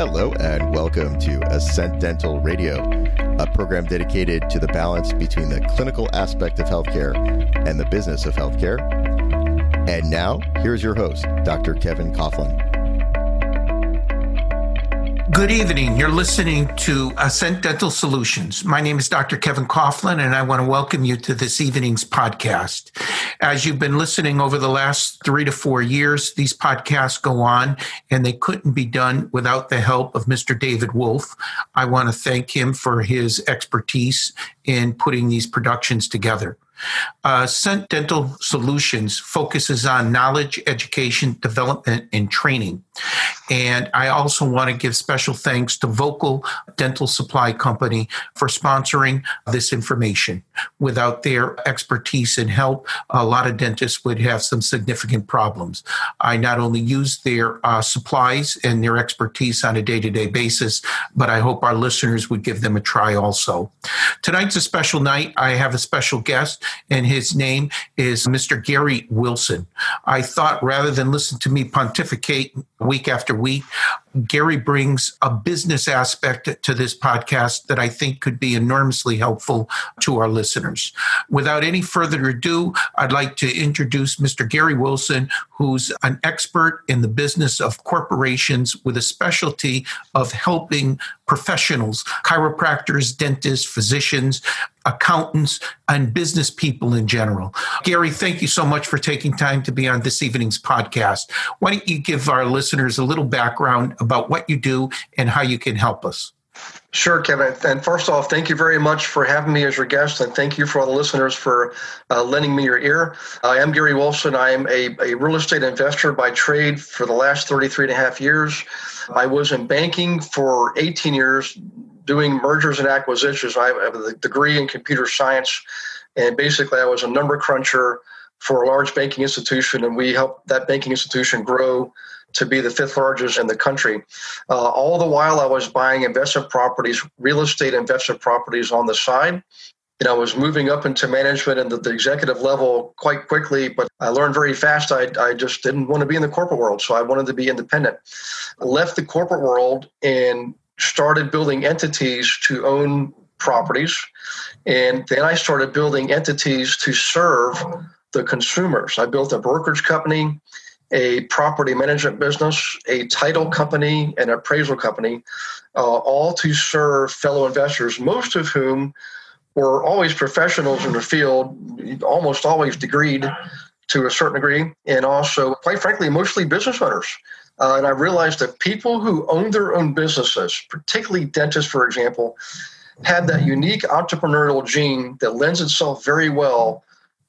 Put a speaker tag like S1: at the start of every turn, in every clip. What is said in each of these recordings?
S1: Hello, and welcome to Ascent Dental Radio, a program dedicated to the balance between the clinical aspect of healthcare and the business of healthcare. And now, here's your host, Dr. Kevin Coughlin.
S2: Good evening. You're listening to Ascent Dental Solutions. My name is Dr. Kevin Coughlin, and I want to welcome you to this evening's podcast. As you've been listening over the last three to four years, these podcasts go on, and they couldn't be done without the help of Mr. David Wolf. I want to thank him for his expertise in putting these productions together. Uh, Ascent Dental Solutions focuses on knowledge, education, development, and training. And I also want to give special thanks to Vocal Dental Supply Company for sponsoring this information. Without their expertise and help, a lot of dentists would have some significant problems. I not only use their uh, supplies and their expertise on a day to day basis, but I hope our listeners would give them a try also. Tonight's a special night. I have a special guest and his name is Mr. Gary Wilson. I thought rather than listen to me pontificate week after week, Gary brings a business aspect to this podcast that I think could be enormously helpful to our listeners. Without any further ado, I'd like to introduce Mr. Gary Wilson, who's an expert in the business of corporations with a specialty of helping professionals, chiropractors, dentists, physicians, accountants, and business people in general. Gary, thank you so much for taking time to be on this evening's podcast. Why don't you give our listeners a little background about what you do and how you can help us?
S3: Sure, Kevin. And first off, thank you very much for having me as your guest, and thank you for all the listeners for uh, lending me your ear. I am Gary Wilson. I am a, a real estate investor by trade for the last 33 and a half years. I was in banking for 18 years, doing mergers and acquisitions. I have a degree in computer science, and basically, I was a number cruncher for a large banking institution, and we helped that banking institution grow to be the fifth largest in the country. Uh, all the while, I was buying investment properties, real estate investment properties on the side. You know, I was moving up into management and the, the executive level quite quickly, but I learned very fast I, I just didn't want to be in the corporate world. So I wanted to be independent. I left the corporate world and started building entities to own properties. And then I started building entities to serve the consumers. I built a brokerage company a property management business, a title company, an appraisal company, uh, all to serve fellow investors, most of whom were always professionals in the field, almost always degreed to a certain degree, and also, quite frankly, mostly business owners. Uh, and I realized that people who own their own businesses, particularly dentists, for example, had that unique entrepreneurial gene that lends itself very well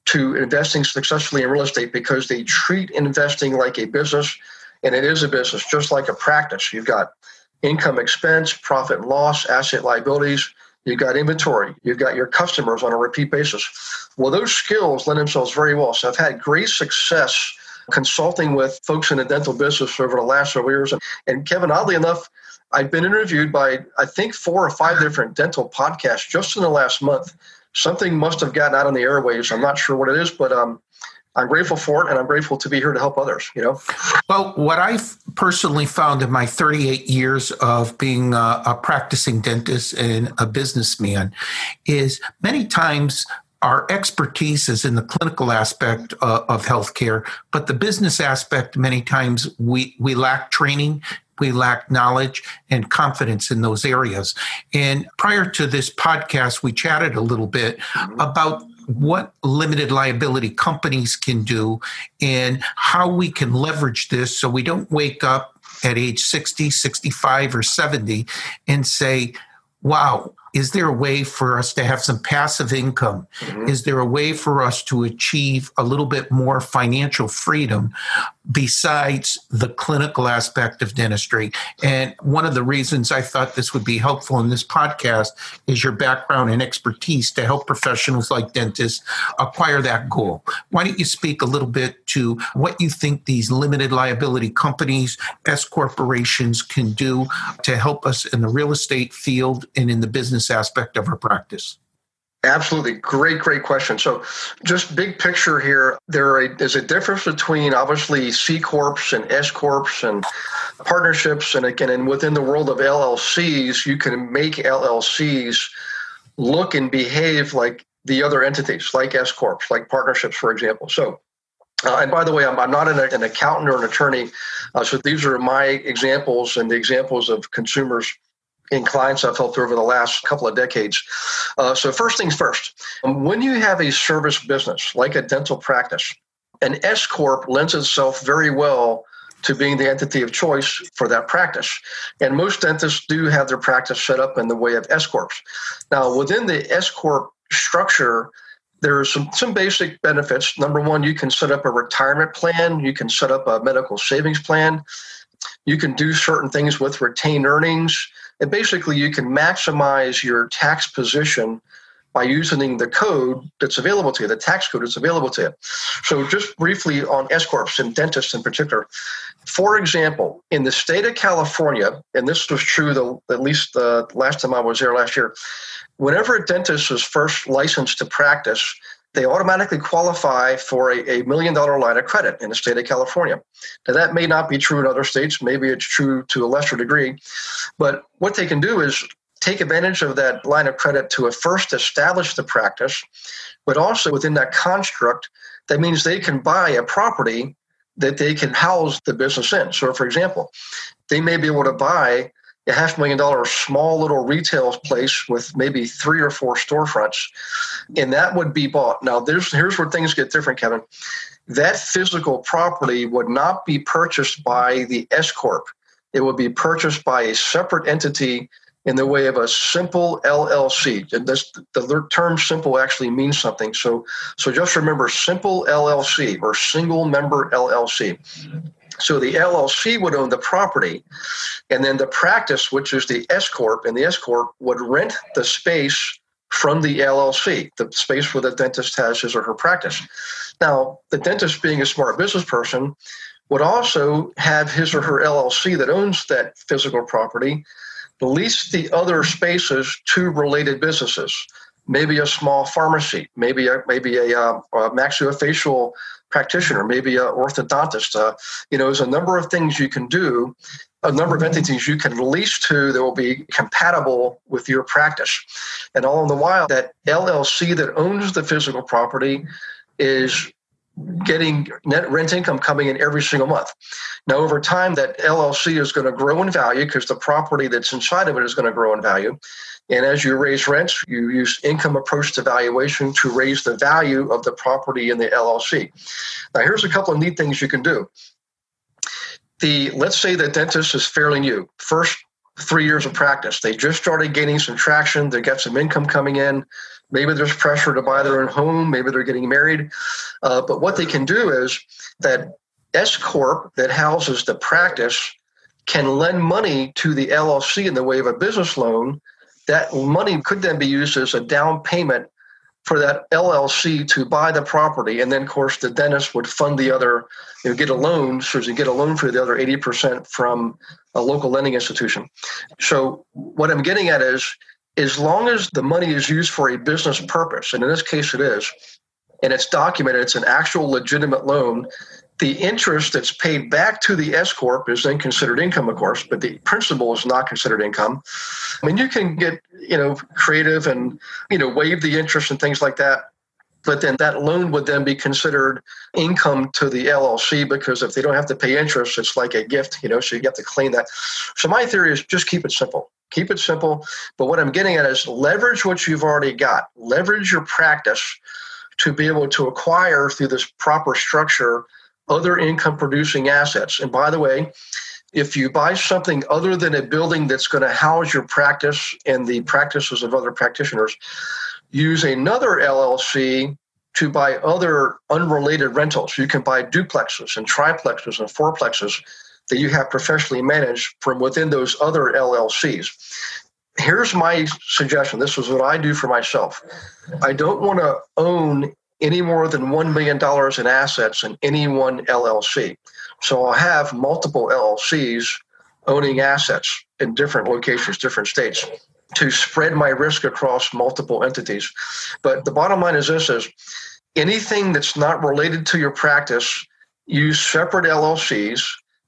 S3: to investing successfully in real estate because they treat investing like a business, and it is a business, just like a practice. You've got income expense, profit and loss, asset liabilities. You've got inventory. You've got your customers on a repeat basis. Well, those skills lend themselves very well. So I've had great success consulting with folks in the dental business over the last several years. And Kevin, oddly enough, I've been interviewed by I think four or five different dental podcasts just in the last month something must have gotten out on the airwaves. I'm not sure what it is, but um, I'm grateful for it, and I'm grateful to be here to help others. You know.
S2: Well, what I've personally found in my 38 years of being a, a practicing dentist and a businessman is many times our expertise is in the clinical aspect uh, of healthcare, but the business aspect, many times we, we lack training, we lack knowledge and confidence in those areas. And prior to this podcast, we chatted a little bit mm-hmm. about what limited liability companies can do and how we can leverage this so we don't wake up at age 60, 65, or 70 and say, wow, is there a way for us to have some passive income? Mm-hmm. Is there a way for us to achieve a little bit more financial freedom besides the clinical aspect of dentistry? And one of the reasons I thought this would be helpful in this podcast is your background and expertise to help professionals like dentists acquire that goal. Why don't you speak a little bit to what you think these limited liability companies, S corporations can do to help us in the real estate field and in the business aspect of our practice?
S3: Absolutely. Great, great question. So, just big picture here, there is a difference between obviously C Corps and S Corps and partnerships. And again, and within the world of LLCs, you can make LLCs look and behave like the other entities, like S Corps, like partnerships, for example. So, uh, and by the way, I'm, I'm not an, an, accountant or an attorney. Uh, so, these are my examples and the examples of consumers in clients I've helped over the last couple of decades. Uh, so, first things first, when you have a service business like a dental practice, an S Corp lends itself very well to being the entity of choice for that practice. And most dentists do have their practice set up in the way of S Corps. Now, within the S Corp structure, there are some, some basic benefits. Number one, you can set up a retirement plan, you can set up a medical savings plan, you can do certain things with retained earnings. And basically, you can maximize your tax position by using the code that's available to you, the tax code that's available to you. So, just briefly on S corps and dentists in particular. For example, in the state of California, and this was true the, at least the last time I was there last year, whenever a dentist is first licensed to practice, they automatically qualify for a, a, million dollar line of credit in the state of California. Now, that may not be true in other states. Maybe it's true to a lesser degree. But what they can do is take advantage of that line of credit to first establish the practice, but also within that construct, that means they can buy a property that they can house the business in. So, for example, they may be able to buy a half million dollar small little retail place with maybe three or four storefronts, and that would be bought. Now, there's here's where things get different, Kevin. That physical property would not be purchased by the S corp. It would be purchased by a separate entity in the way of a simple LLC. And this, the term simple actually means something. So, so just remember simple LLC or single member LLC. So the LLC would own the property, and then the practice, which is the S corp, and the S corp would rent the space from the LLC, the space where the dentist has his or her practice. Now, the dentist, being a smart business person, would also have his or her LLC that owns that physical property lease the other spaces to related businesses. Maybe a small pharmacy, maybe a maybe a, uh, a maxillofacial practitioner, maybe an orthodontist. Uh, you know, there's a number of things you can do, a number of entities you can lease to that will be compatible with your practice. And all in the while, that LLC that owns the physical property is getting net rent income coming in every single month. Now, over time, that LLC is going to grow in value because the property that's inside of it is going to grow in value. And as you raise rents, you use income approach to valuation to raise the value of the property in the LLC. Now, here's a couple of neat things you can do. The let's say the dentist is fairly new, first three years of practice. They just started gaining some traction. They got some income coming in. Maybe there's pressure to buy their own home. Maybe they're getting married. Uh, but what they can do is that S corp that houses the practice can lend money to the LLC in the way of a business loan that money could then be used as a down payment for that LLC to buy the property. And then, of course, the dentist would fund the other, you know, get a loan. So as you get a loan for the other 80% from a local lending institution. So what I'm getting at is, as long as the money is used for a business purpose, and in this case it is, and it's documented, it's an actual legitimate loan. The interest that's paid back to the S corp is then considered income, of course, but the principal is not considered income. I mean, you can get you know creative and you know waive the interest and things like that but then that loan would then be considered income to the LLC because if they don't have to pay interest, it's like a gift, you know, so you have to claim that. So my theory is just keep it simple. Keep it simple. But what I'm getting at is leverage what you've already got, leverage your practice to be able to acquire through this proper structure other income producing assets. And by the way, if you buy something other than a building that's going to house your practice and the practices of other practitioners, use another LLC to buy other unrelated rentals. You can buy duplexes and triplexes and fourplexes that you have professionally managed from within those other LLCs. Here's my suggestion. This is what I do for myself. I don't want to own any more than $1 million in assets in any one LLC. So I'll have multiple LLCs owning assets in different locations, different states to spread my risk across multiple entities. But the bottom line is this is anything that's not related to your practice, use separate LLCs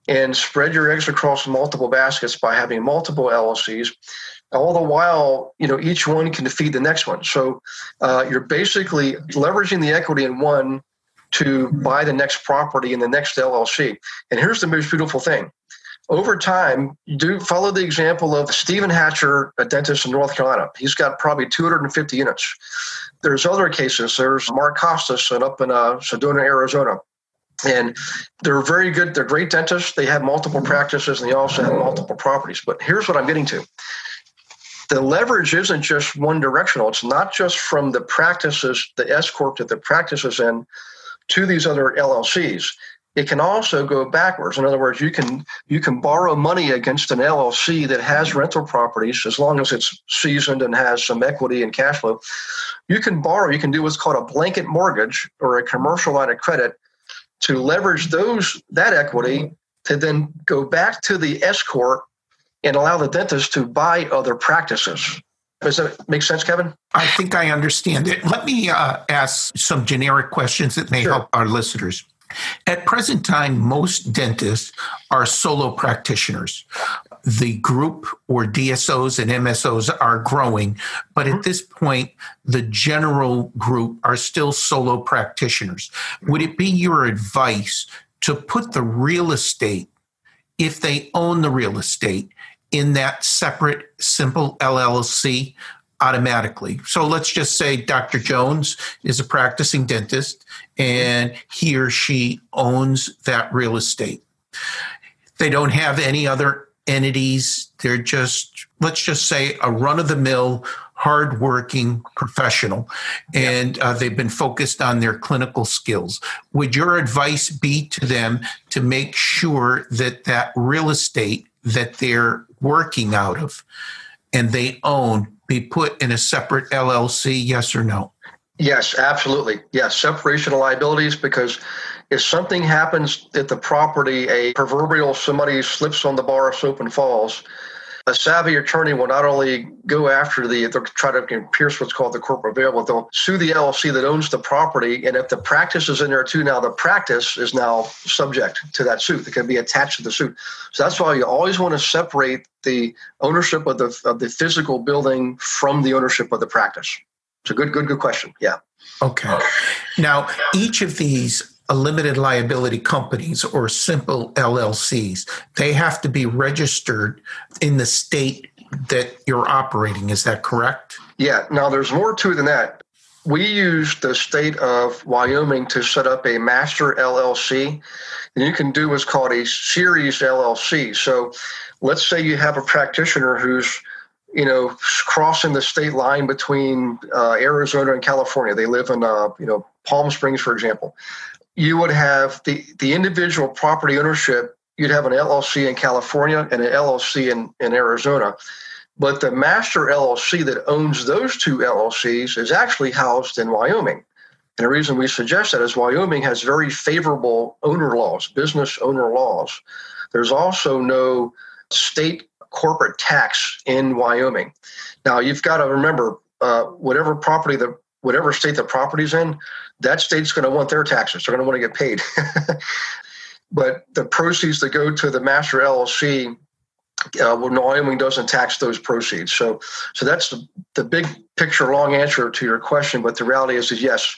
S3: and spread your eggs across multiple baskets by having multiple LLCs. All the while, you know, each one can feed the next one. So uh, you're basically leveraging the equity in one to buy the next property in the next LLC. And here's the most beautiful thing over time, you do follow the example of Stephen Hatcher, a dentist in North Carolina. He's got probably 250 units. There's other cases. There's Mark Costas up in uh, Sedona, Arizona. And they're very good. They're great dentists. They have multiple practices and they also have multiple properties. But here's what I'm getting to the leverage isn't just one directional. It's not just from the practices, the S Corp that the practice is in, to these other LLCs it can also go backwards. In other words, you can you can borrow money against an LLC that has rental properties as long as it's seasoned and has some equity and cash flow. You can borrow. You can do what's called a blanket mortgage or a commercial line of credit to leverage those that equity to then go back to the S corp and allow the dentist to buy other practices. Does that make sense, Kevin?
S2: I think I understand it. Let me uh, ask some generic questions that may sure. help our listeners. At present time, most dentists are solo practitioners. The group or DSOs and MSOs are growing, but at this point, the general group are still solo practitioners. Would it be your advice to put the real estate, if they own the real estate, in that separate, simple LLC automatically. So let's just say Dr. Jones is a practicing dentist and he or she owns that real estate. They don't have any other entities. They're just, let's just say, a run of the mill, hardworking professional, and uh, they've been focused on their clinical skills. Would your advice be to them to make sure that that real estate that they're working out of and they own be put in a separate LLC? Yes or no?
S3: Yes, absolutely. Yes, separation of liabilities because if something happens at the property, a proverbial somebody slips on the bar of soap and falls, a savvy attorney will not only go after the, they'll try to pierce what's called the corporate veil, but they'll sue the LLC that owns the property. And if the practice is in there too, now the practice is now subject to that suit. It can be attached to the suit. So that's why you always want to separate the ownership of the, of the physical building from the ownership of the practice. It's a good, good, good question. Yeah.
S2: Okay. Now, each of these limited liability companies or simple LLCs, they have to be registered in the state that you're operating. Is that correct?
S3: Yeah. Now, there's more to it than that. We used the state of Wyoming to set up a master LLC, and you can do what's called a series LLC. So, let's say you have a practitioner who's you know, crossing the state line between uh, Arizona and California. They live in, uh, you know, Palm Springs, for example you would have the, the individual property ownership, you'd have an LLC in California and an LLC in, in Arizona. But the master LLC that owns those two LLCs is actually housed in Wyoming. And the reason we suggest that is Wyoming has very favorable owner laws, business owner laws. There's also no state corporate tax in Wyoming. Now, you've got to remember uh, whatever property the whatever state the property's in, that state's going to want their taxes. They're going to want to get paid. but the proceeds that go to the master LLC, uh, well, Wyoming doesn't tax those proceeds. So, so that's the, the big picture, long answer to your question. But the reality is, is yes,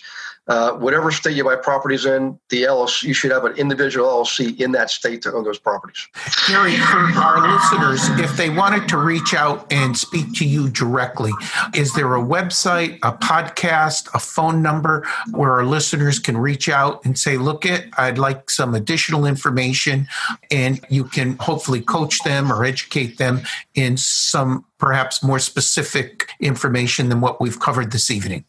S3: uh, whatever state you buy properties in, the LLC, you should have an individual LLC in that state to own those properties.
S2: Gary, for our listeners, if they wanted to reach out and speak to you directly, is there a website, a podcast, a phone number where our listeners can reach out and say, look it, I'd like some additional information and you can hopefully coach them or educate them in some perhaps more specific information than what we've covered this evening?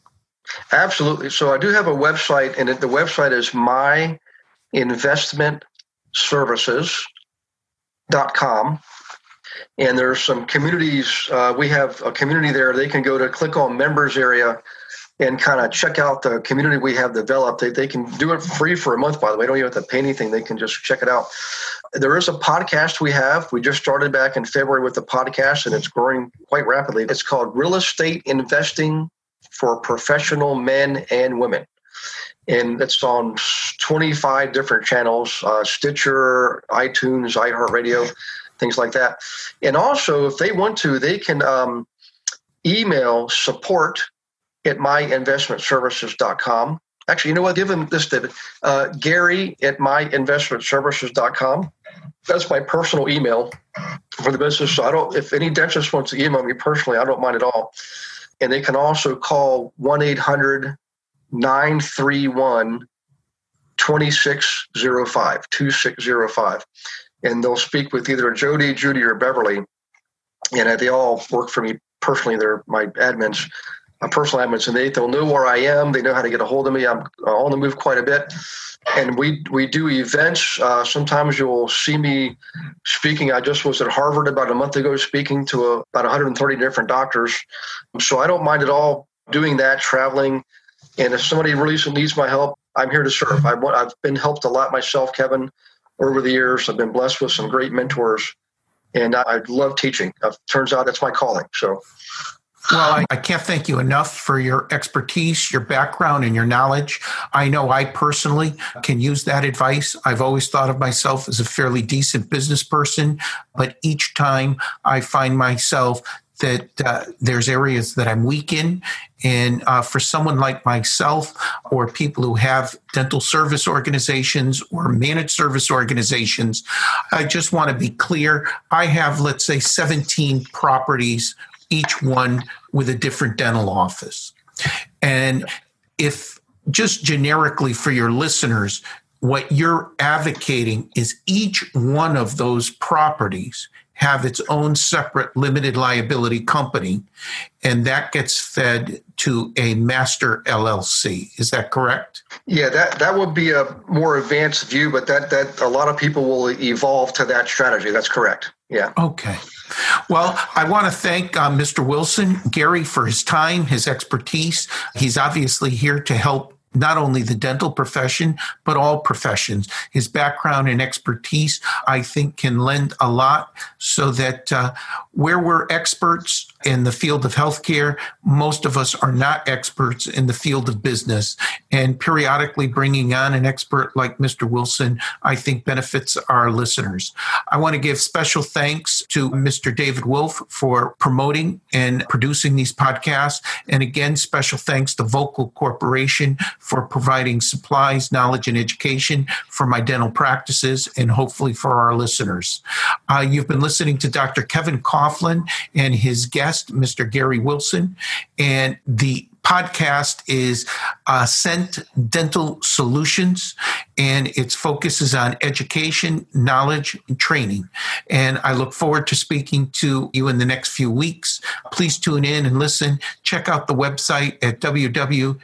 S3: Absolutely. So I do have a website, and the website is myinvestmentservices.com. And there's some communities. Uh, we have a community there. They can go to click on members area and kind of check out the community we have developed. They, they can do it free for a month, by the way. They don't even have to pay anything. They can just check it out. There is a podcast we have. We just started back in February with the podcast, and it's growing quite rapidly. It's called Real Estate Investing for professional men and women. And it's on 25 different channels uh, Stitcher, iTunes, iHeartRadio, things like that. And also, if they want to, they can um, email support at myinvestmentservices.com. Actually, you know what? Give them this, David. Uh, Gary at myinvestmentservices.com. That's my personal email for the business. So I don't, if any dentist wants to email me personally, I don't mind at all. And they can also call 1 800 931 2605, 2605. And they'll speak with either Jody, Judy, or Beverly. And they all work for me personally. They're my admins, my personal admins, and they, they'll know where I am. They know how to get a hold of me. I'm on the move quite a bit and we we do events. Uh, sometimes you'll see me speaking. I just was at Harvard about a month ago, speaking to a, about 130 different doctors. So I don't mind at all doing that, traveling. And if somebody really needs my help, I'm here to serve. I want, I've been helped a lot myself, Kevin, over the years. I've been blessed with some great mentors, and I, I love teaching. Uh, turns out that's my calling. So
S2: well, I, I, can't thank you enough for your expertise, your background, and your knowledge. I know I personally can use that advice. I've always thought of myself as a fairly decent business person, but each time I find myself that uh, there's areas that I'm weak in. And uh, for someone like myself or people who have dental service organizations or managed service organizations, I just want to be clear. I have, let's say, 17 properties each one with a different dental office. And if just generically for your listeners, what you're advocating is each one of those properties have its own separate limited liability company, and that gets fed to a master LLC. Is that correct?
S3: Yeah, that that would be a more advanced view, but that that a lot of people will evolve to that strategy. That's correct. Yeah.
S2: Okay. Well, I want to thank uh, Mr. Wilson, Gary, for his time, his expertise. He's obviously here to help not only the dental profession, but all professions. His background and expertise, I think, can lend a lot so that uh, where we're experts in the field of healthcare, most of us are not experts in the field of business. And periodically bringing on an expert like Mr. Wilson, I think benefits our listeners. I want to give special thanks to Mr. David Wolf for promoting and producing these podcasts. And again, special thanks to Vocal Corporation for providing supplies, knowledge, and education for my dental practices and hopefully for our listeners. Uh, you've been listening to Dr. Kevin Coughlin and his guest, Mr. Gary Wilson. And the podcast is uh, Ascent Dental Solutions, and its focus is on education, knowledge, and training. And I look forward to speaking to you in the next few weeks. Please tune in and listen. Check out the website at www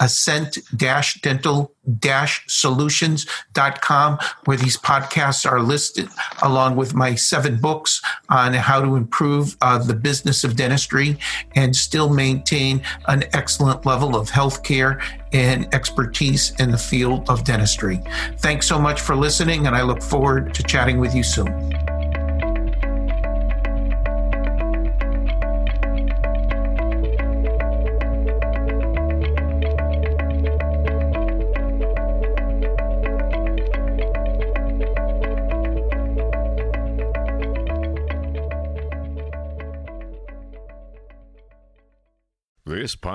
S2: ascent-dental-solutions.com where these podcasts are listed along with my seven books on how to improve uh, the business of dentistry and still maintain an excellent level of healthcare and expertise in the field of dentistry. Thanks so much for listening and I look forward to chatting with you soon.